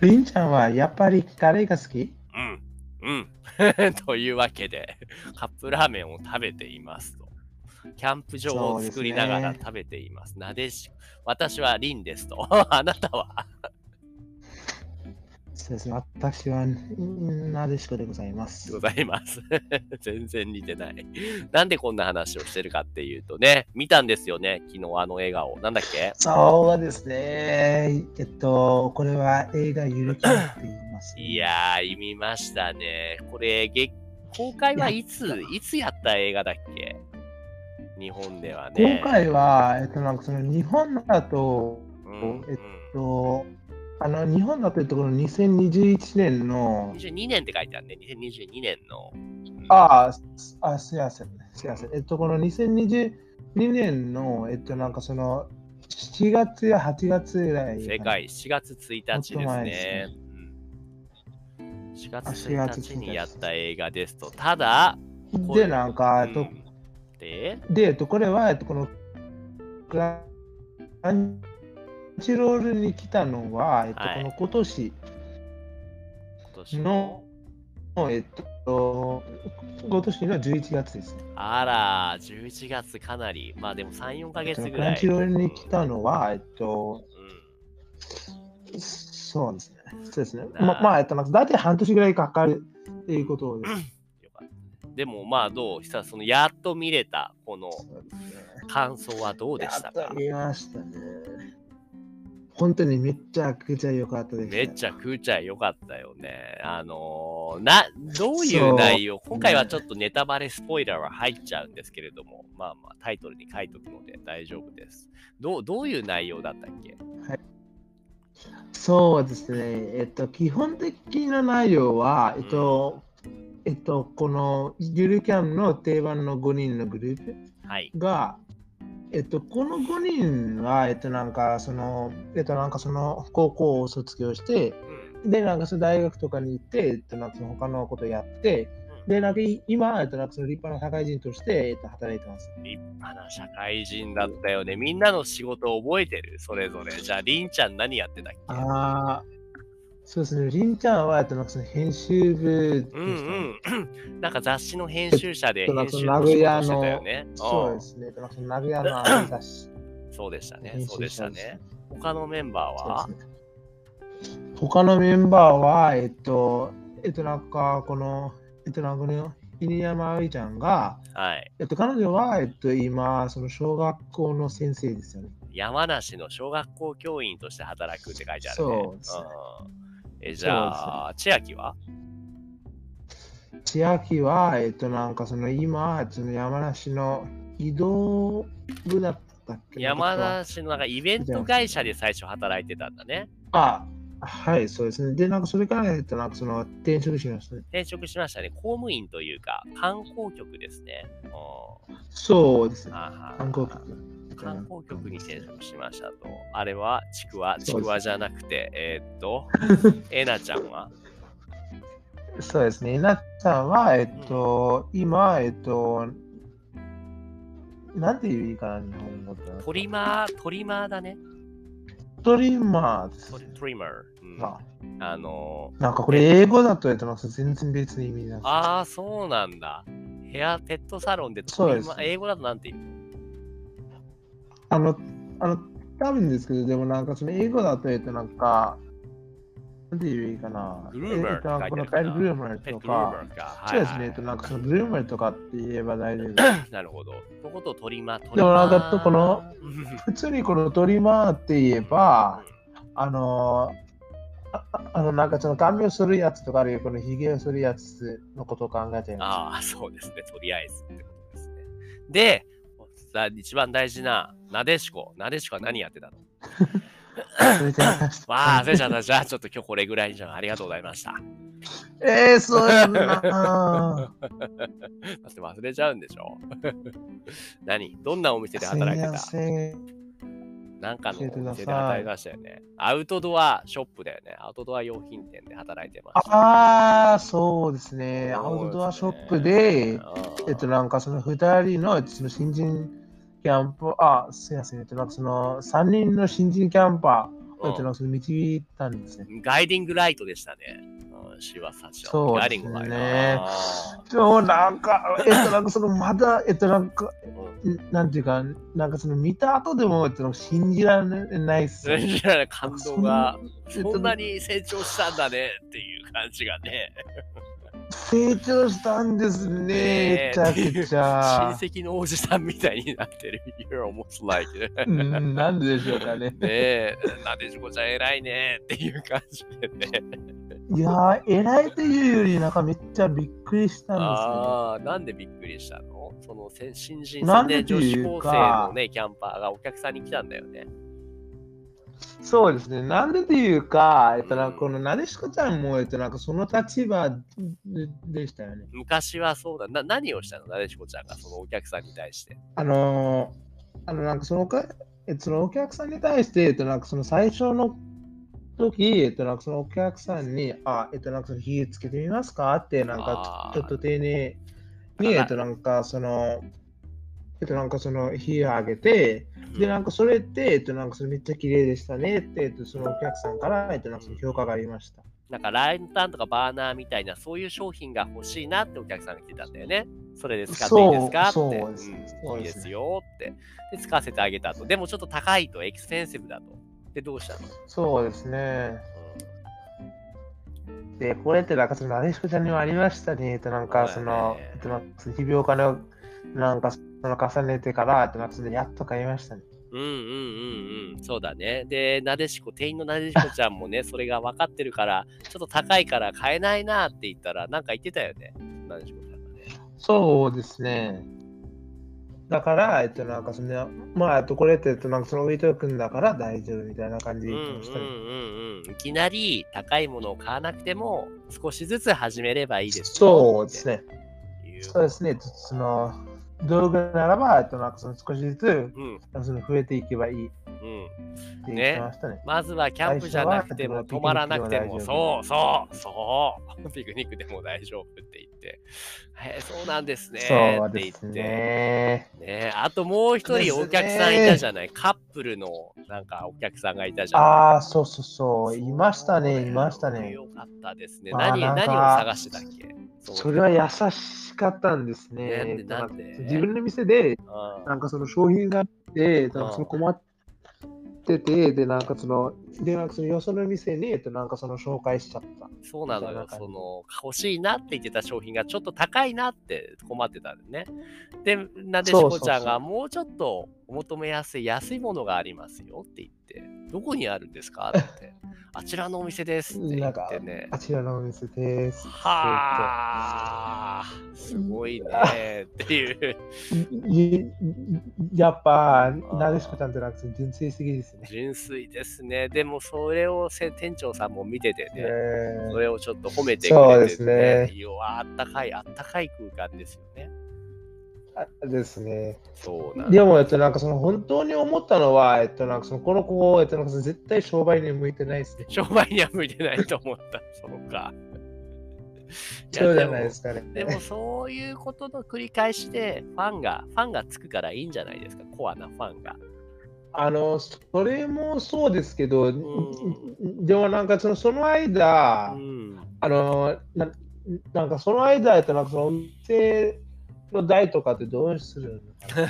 りんちゃんはやっぱりカレーが好き？うん。うん。というわけで、カップラーメンを食べていますと。キャンプ場を作りながら食べています。なでし、私はリンですと。あなたは？そうですね。私はんなでしこでございます。ございます。全然似てない。なんでこんな話をしてるかっていうとね、見たんですよね、昨日あの笑顔。なんだっけ？そうですね。えっと、これは映画ゆるキャンって言います、いやー、見ましたね。これ、げ公開はいつ、いつやった映画だっけ？日本ではね。今回は、えっと、なんかその日本だと、うん、えっと、あの日本だというところ2021年の、22年って書いてあるね。2022年の。うんああ、あすいません、すいません。えっと、この2022年の、えっと、なんかその、7月や8月ぐらい。正解、4月1日ですねです。うん4月あ4月1日にやった映画ですと。ただ、で、なんか、えっとうんで、で、えっと、これは、えっと、この、クランチロールに来たのは、えっと、はいこの今年。今年。の、えっと、今年の11月です。あら、11月かなり、まあでも3、4ヶえっと月ぐらランチロールに来たのは、えっと、うんそうですね。そうですね。なままあ、えっと、なんか大体半年ぐらいかかるっていうことです。よかった。でもまあどう？久々そのやっと見れたこのそうですね。感想はどうでしたか？やっと見ましたね。本当にめっちゃくちゃ良かったです、めっちゃくちゃ良かったよね。あのーな、どういう内容？今回はちょっとネタバレスポイラーは入っちゃうんですけれども、まあまあタイトルに書いとくので大丈夫です。どうどういう内容だったっけ？そうですね。えっと、基本的な内容は、えっと、えっと、このゆるキャンの定番の5人のグルーはい。えっと、この5人は、えっと、なんか、その、えっと、なんか、その、高校を卒業して、うんで、なんか、その大学とかに行って、えっと、なんか、その他のことやって、で、なんか、い今、えっと、なんか、その立派な社会人として、えっと、働いてます。立派な社会人だったよね。みんなの仕事を覚えてる？それぞれ。じゃあ、りんちゃん何やってたっけ？ああ、そうですね。りんちゃんは、えっと、なんか、その編集部うんうん。なんか雑誌の編集者で編集の仕事してたよね。そうですね。なんかその名古屋の雑誌。うんそうでしたね。編集そうでしたね。他のメンバーは？ね他のメンバーは、えっと、えっと、なんか、この、えっと、なんかこの、犬山葵ちゃんが、はい。えっと、彼女は、えっと、今、その小学校の先生ですよね。山梨の小学校教員として働くって書いてあるね。そうですねうんえじゃあ、千秋は？千秋は、えっと、なんかその今、その山梨の移動部だったっけ山梨のなんかイベント会社で最初働いてたんだね。あ、はい、そうですね。で、なんかそれから、えっと、なんかその転職しましたね。転職しましたね。公務員というか、観光局ですね。うんそうですね。観光局。観光局に転職しましたと。あれはちくわ、ちくわじゃなくて、えーっと、えなちゃんは？そうですね。なっちゃんは、えっと、今、えっと、なんていういいかな、日本語で。トリマー、トリマーだね。トリマートリトリマー。うんああのーなんかこれ英語だと、えっと、なんか全然別の意味なんですああ、そうなんだ。ヘア、ペットサロンでトリマー、英語だとなんて言う？あの、あの、多分ですけど、でもなんかその英語だと、えっと、なんか、なんていういいかな。グルーマーえっこのペットグルーマーとか。そうですね。えっと、なんかそのグルーマーとかって言えば大丈夫。なるほど。そことをトリマー、トリでもマー。なんかこのうん、普通にこのトリマーって言えば、あのあの、なんかその髪をするやつとか、あるいはこの髭をするやつのことを考えていまああ、そうですね。とりあえずってことですね。で、一番大事な、なでしこ。なでしこは何やってたの？わあ、忘れちゃった。じゃあ、ちょっと今日これぐらいじゃん。ありがとうございました。えー、そうやんな。だって忘れちゃうんでしょ？何？どんなお店で働いてた？なんかのお店で働いてましたよね。アウトドアショップだよね。アウトドア用品店で働いてました。ああ、そうですね。アウトドアショップで、うんえっと、なんかその二人のその新人キャンプ、あ、すいません。えっと、なんかその三人の新人キャンパーうんえっと、なんかその導いたんですね。ガイディングライトでしたね。うん、シワサチそうガイですねディングライト。あでもなんか、えっと、なんかそのまだ、えっと、なんか、なんていうか、なんかその見た後でも、えっと、信じられないっすね。信じられない感動が、そんなに成長したんだねっていう感じがね。成長したんですね、めちゃくちゃ。親戚のおじさんみたいになってる。You're almost like うん、なんででしょうかね。ねえ、なでしこちゃん偉いねっていう感じでね。いやー、偉いというより、なんかめっちゃびっくりしたんですああ、なんでびっくりしたの？そのせ新人3なんで女子高生のね、キャンパーがお客さんに来たんだよね。そうですね。なんでというか、えっと、なんかこのなでしこちゃんも、えっと、なんかその立場ででしたよね。昔はそうだ。な何をしたの？なでしこちゃんがそのお客さんに対して。あのー、あの、なんかそのか、えっと、そのお客さんに対して、えっと、なんかその最初の時、えっと、なんかそのお客さんに、あ、えっと、なんかその火つけてみますか？って、なんかちょっと丁寧に、えっと、なんかその、えっと、なんかその火を上げて、で、なんかそれって、えっと、なんかそれめっちゃ綺麗でしたねって、えっと、そのお客さんから、えっと、なんかその評価がありました。なんかラインタンとかバーナーみたいなそういう商品が欲しいなってお客さんが来てたんだよね。それで使っていいですか？って。そうですんそうですねいいですよって。で、使わせてあげたと。でもちょっと高いと、エクスペンシブだと。で、どうしたの、そうですね。で、これってなんかそのなでしこちゃんにもありましたね。えっと、なんかその、えっと、なんかそのお金をなんかその重ねてから、えっと、なんかそのやっと買いましたね。うんうんうんうん。そうだね。で、なでしこ、店員のなでしこちゃんもね、それが分かってるから、ちょっと高いから買えないなって言ったら、なんか言ってたよね。なでしこちゃんがね。そうですね。だから、えっと、なんかその、まあ、えっと、これって、えっと、なんかその置いておくんだから大丈夫みたいな感じで言ってましたね。うんうん。いきなり高いものを買わなくても、少しずつ始めればいいですよそうですね。そうですね。その、道具ならば、えっと、なんかその少しずつ、うんその増えていけばいいっうん。て言ってましたね。まずはキャンプじゃなくても、泊まらなくても、そうそうそう、ピクニックでも大丈夫って言って、へえそうなんですねそうですって言って、ね。ねあともう一人お客さんいたじゃない、カップルのなんかお客さんがいたじゃない？ああ、そうそうそう。いましたね、いましたね。よかったですね。何何を探してたっけ？それは優しかったんですね。なんで自分の店で、うん。なんかその商品があって、なんかその困ってて、で、なんかその、で、なんかそのよその店に、えっと、なんかその紹介しちゃった。そうなのよ。その、欲しいなって言ってた商品がちょっと高いなって困ってたんでね。で、なでしこちゃんがもうちょっとお求めやすい安いものがありますよって言って、どこにあるんですか？って。あちらのお店ですって言ってね。あちらのお店です。はあ、すごいねっていう。いやっぱ、なでしこちゃんってなんか純粋すぎですね。純粋ですね。でもそれをせ店長さんも見ててね。えそれをちょっと褒めてくれてそうですねあったかい、あったかい空間ですよね。ーですね。そうなんでも、えっと、なんかその本当に思ったのは、えっと、なんかそのこの子、えっと、なんか絶対商売に向いてないですね。商売には向いてないと思った。そうか。そうじゃないですかね。でもそういうことの繰り返しで、ファンが、ファンがつくからいいんじゃないですか、コアなファンが。あの、それもそうですけど、んでもなんかそのその間、うん。あのな、なんかその間、えっと、なんかそのお店の代とかってどうするの？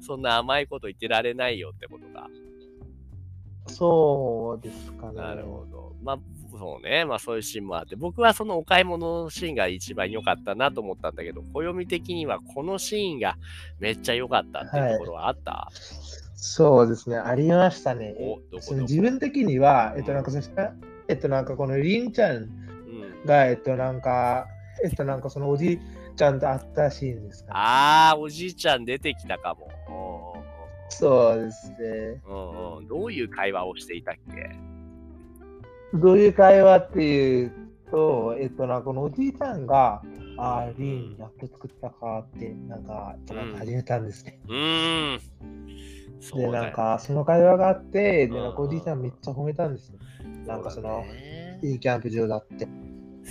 そんな甘いこと言ってられないよってことか。そうですかね。なるほど。まあ、そうね。まあそういうシーンもあって、僕はそのお買い物のシーンが一番良かったなと思ったんだけど、暦的にはこのシーンがめっちゃ良かったっていうところはあった、そうですね、ありましたね自分的には、えっと、なんかその、えっと、なんかこのりんちゃんうん、が、えっと、なんか、えっと、なんかそのおじいちゃんと会ったシーンですか、ね。ああ、おじいちゃん出てきたかも。そうですね。うんうんうん、どういう会話をしていたっけ？どういう会話っていうと、えっと、なこのおじいちゃんが、ああ、リン、やっと作ったかって、なんか、始めたんですね。うーん。で、よなんか、その会話があって、で、うんなんかおじいちゃんめっちゃ褒めたんですよ。なんかその、ねいいキャンプ場だって。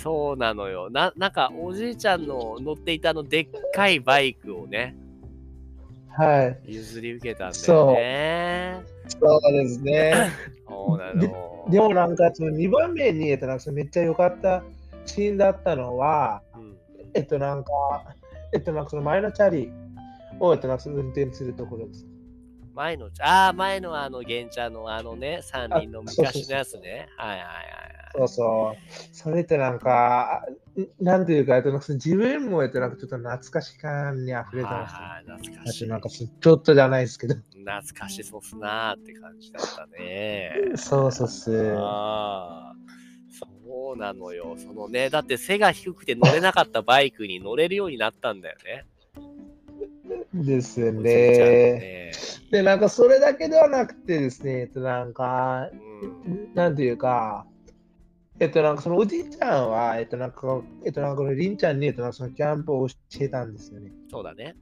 そうなのよ。な、なんかおじいちゃんの乗っていたあのでっかいバイクをね、はい。譲り受けたんだよね。そうですね。そうなの。でもなんかその2番目に、えっと、なんかめっちゃ良かったシーンだったのは、うんえっとなんか、えっとなんかその前のチャリを、えっとなんかその運転するところです。前の、ああ、前のあの、玄茶のあのね、三人の昔のやつね。はいはいはいはい。そうそう。それってなんか、んなんていうか、自分も、えっとなんかちょっと懐かし感に溢れてました。懐かあしい。となんかちょっとじゃないですけど。懐かしそうっすなーって感じだったね。そうそうっす。ああ、そうなのよ。そのね、だって背が低くて乗れなかったバイクに乗れるようになったんだよね。ですね。ねで、なんかそれだけではなくてですね、えっとなんか、うんなんていうか、えっとなんかそのおじいちゃんは、えっとなんか、えっとなんかこのりんちゃんに、えっとなんかそのキャンプを教えたんですよね。そうだね。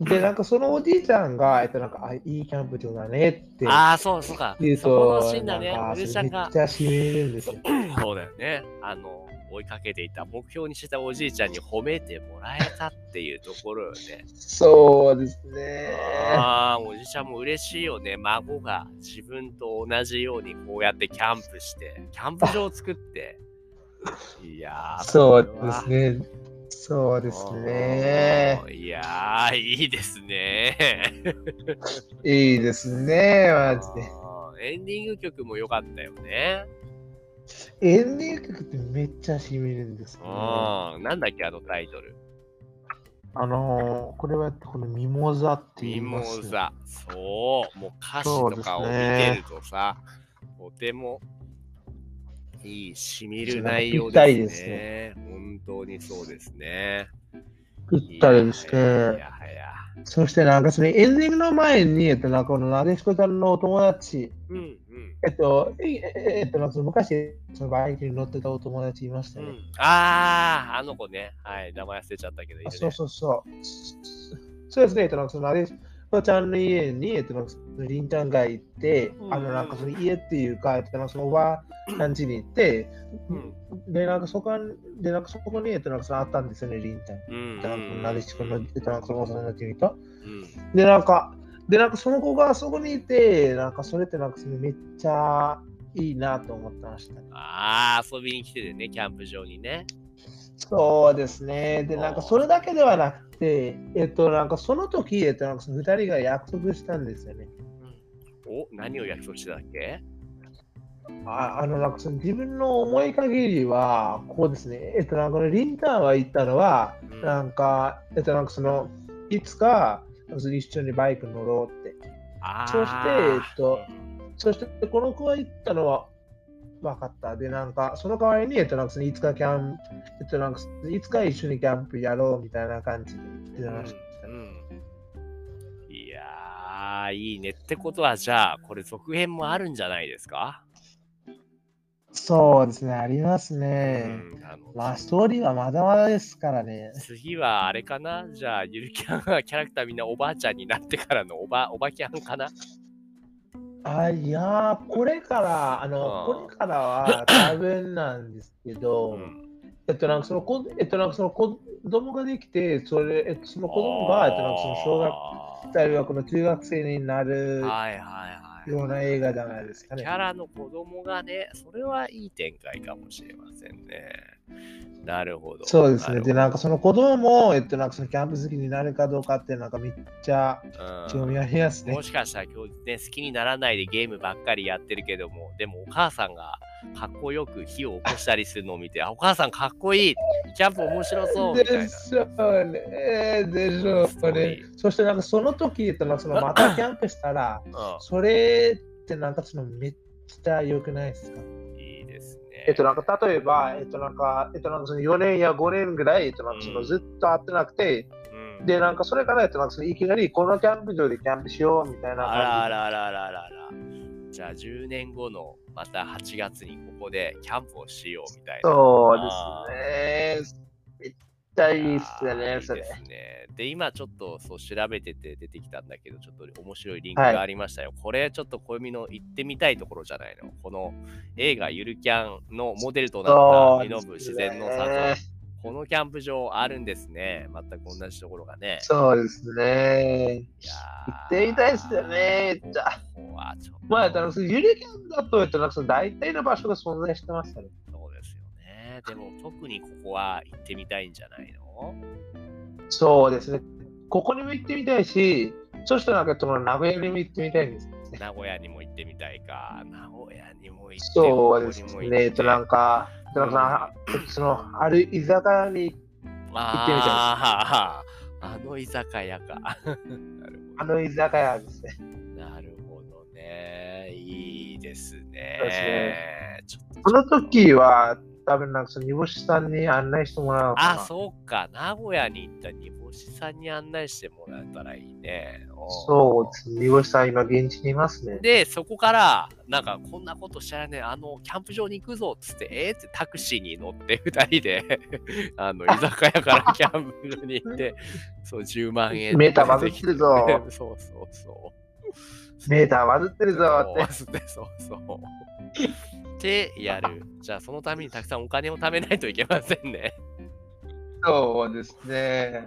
で、なんかそのおじいちゃんが、えっとなんか、あ、いいキャンプ場だねってああ、そうそうか。言うそこのと、シーンだね。なんかおじいちゃんがめっちゃしみるんですよ。そうだよね。あの、追いかけていた、目標にしてたおじいちゃんに褒めてもらえたっていうところよね。そうですね。ああ、おじちゃんも嬉しいよね。孫が自分と同じようにこうやってキャンプして、キャンプ場を作って。いやー、そうですね。そうですね。いやー、いいですね。いいですね、マジで。エンディング曲も良かったよね。エンディング曲ってめっちゃしみるんですよ、ね。うん。なんだっけ、あのタイトル。あのー、これはこのミモザって言ミモいます。ザ。そう。もう歌詞とかを見てるとさ、とてもいい、しみる内容ぴったりでですすね。ね本当にそうですね。ぴったりですいやはね。や。そしてなんかそのエンディングの前に、えっと、なんかこのなでしこちゃんのお友達、うんうん。えっと、ええっと、昔、そのバイクに乗ってたお友達いましたね。うん、ああ、あの子ね。はい、名前忘れちゃったけどね。あそうそうそう。そうですね、えっと、なんかそのなでしこちゃんの家に、えっと、なんかそのりんちゃんが行って、うんあの、なんかその家っていうか、えっと、そのおばあん家に行って、うんで、なんかそこで、なんかそこに、えっと、なんかそのあったんですよね、りんちゃん。うんえっとなんかなでしこの、えっと、なんかその幼馴染と。うんで、なんか、で、なんかその子がそこにいて、なんかそれってなんかそのめっちゃいいなと思ってましたね。ああ、遊びに来ててね、キャンプ場にね。そうですね。で、なんかそれだけではなくて、えっと、なんかその時、えっと、なんかその二人が約束したんですよね。お、何を約束してたっけ？ああの、なんかその自分の思い限りは、こうですね。えっと、なんかリンターンは言ったのは、うんなんか、えっと、なんかその、いつか、一緒にバイク乗ろうって。そしてえっとそして、この子が言ったのは、分かった。で、なんか、その代わりに、えっと、なんかいつかキャンプ、えっと、なんか、いつか一緒にキャンプやろうみたいな感じで言ってました。うんうんいやー、いいね。ってことは、じゃあ、これ続編もあるんじゃないですか？そうですね、ありますうね。ん。あのまあ、ストーリーはまだまだですからね。次はあれかな？じゃあ、ゆるキャンはキャラクターみんなおばあちゃんになってからのおば、おばキャンかな？あ、いやー、これから、あの、うんこれからは多分なんですけど、うん。えっと、なんかその子、えっと、なんかその子供ができて、それ、えっと、その子供が、えっと、なんかその小学あ生はこの中学生になるーはいはいはい。ような映画じゃないですかね。キャラの子供がね、それはいい展開かもしれませんね。なるほど。そうですね。で、なんかその子供も、えっと、なんかそのキャンプ好きになるかどうかって、なんかめっちゃ興味ありますねも。しかしたら今日ね、好きにならないでゲームばっかりやってるけども、でもお母さんがかっこよく火を起こしたりするのを見て、あ、お母さんかっこいいキャンプ面白そうみたいなで。しょうね。でしょうねリ。そしてなんかその時、えっと、なんかそのまたキャンプしたら、それってなんかそのめっちゃ良くないですか？うん、いいですね。えっと、なんか例えば、えっと、なんか、えっと、なんかその4年や5年ぐらい、えっと、なんかそのうんずっと会ってなくて、うん、で、なんかそれから、えっと、なんかそのいきなりこのキャンプ場でキャンプしようみたいなあらあ感らあらあらあらあら。じゃあ10年後のまた8月にここでキャンプをしようみたいじ。な。そうですね。ちゃいいっすね、それね。で、今ちょっとそう調べてて出てきたんだけど、ちょっと面白いリンクがありましたよ。これちょっと小読の行ってみたいところじゃないの？この映画ゆるキャンのモデルとなったミノブ自然の里。このキャンプ場あるんですね。全く同じところがね。そうですね。いや行ってみたいですよね。じゃあ、まあ、だからそのゆりキャンだと、えっと、なんかその大体の場所が存在してますからね。そうですよね。でも特にここは行ってみたいんじゃないの？そうですね。ここにも行ってみたいし、そしてなんかその名古屋にも行ってみたいんです。名古屋にも行ってみたいか。名古屋にも行ってそうですね。えっと、なんか、えっとなんかその、ある居酒屋に、ああ、あの居酒屋か。あの居酒屋ですね。なるほどね。いいですそうですね。その時は、多分なんかその煮干しさんに案内してもらう。あ、そうか。名古屋に行った煮干しさんに案内してもらえたらいいね。おそう。煮干しさん今現地にいますね。で、そこから、なんか、こんなことしたらね、あの、キャンプ場に行くぞっつって、えー、ってタクシーに乗って、二人で、あの、居酒屋からキャンプ場に行って、そう、10万円。メーターバズってるぞそうそうそう。メーターバズってるぞって。そうそうそう。ってやる。じゃあ、そのためにたくさんお金を貯めないといけませんね。そうですね。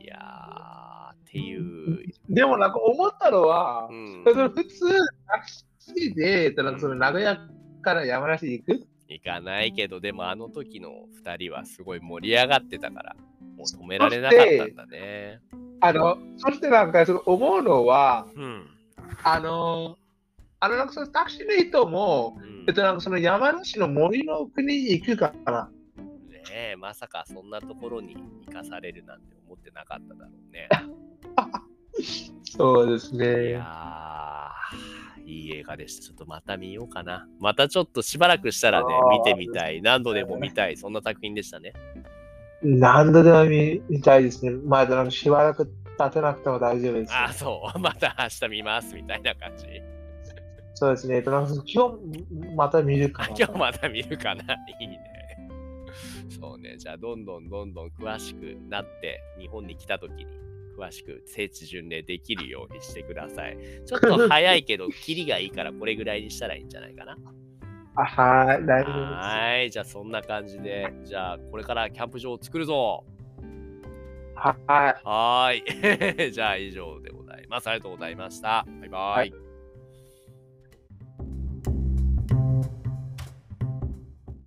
いやー、っていう。でもなんか思ったのはう、ん。普通、タクシーで、えっとなんかその名古屋から山梨に行く？行かないけど、でもあの時の2人はすごい盛り上がってたから、もう止められなかったんだね。あの、そしてなんかその思うのは、うん。あの、あのなんかそのタクシーの人も、うんえっとなんかその山梨の森の奥に行くから、ねえ、まさかそんなところに生かされるなんて思ってなかっただろうね。そうですいね。やー、いい映画でした。ちょっとまた見ようかな。またちょっとしばらくしたらね見てみたい。何度でも見たい。そんな作品でしたね。何度でも見見たいですね。まあ、なんかしばらく経てなくても大丈夫です。あー、そう。また明日見ます。みたいな感じ。そうですね。えっとなんか今日また見るかあな。今日また見るかな。いいね。そうね。じゃあ、どんどんどんどん詳しくなって、日本に来た時に詳しく聖地巡礼できるようにしてください。ちょっと早いけど、キリがいいからこれぐらいにしたらいいんじゃないかな。あはい、大丈夫です。はい。じゃあ、そんな感じで、じゃあ、これからキャンプ場を作るぞ。はい。はーい。じゃあ、以上でございます。ありがとうございました。バイバイ。はい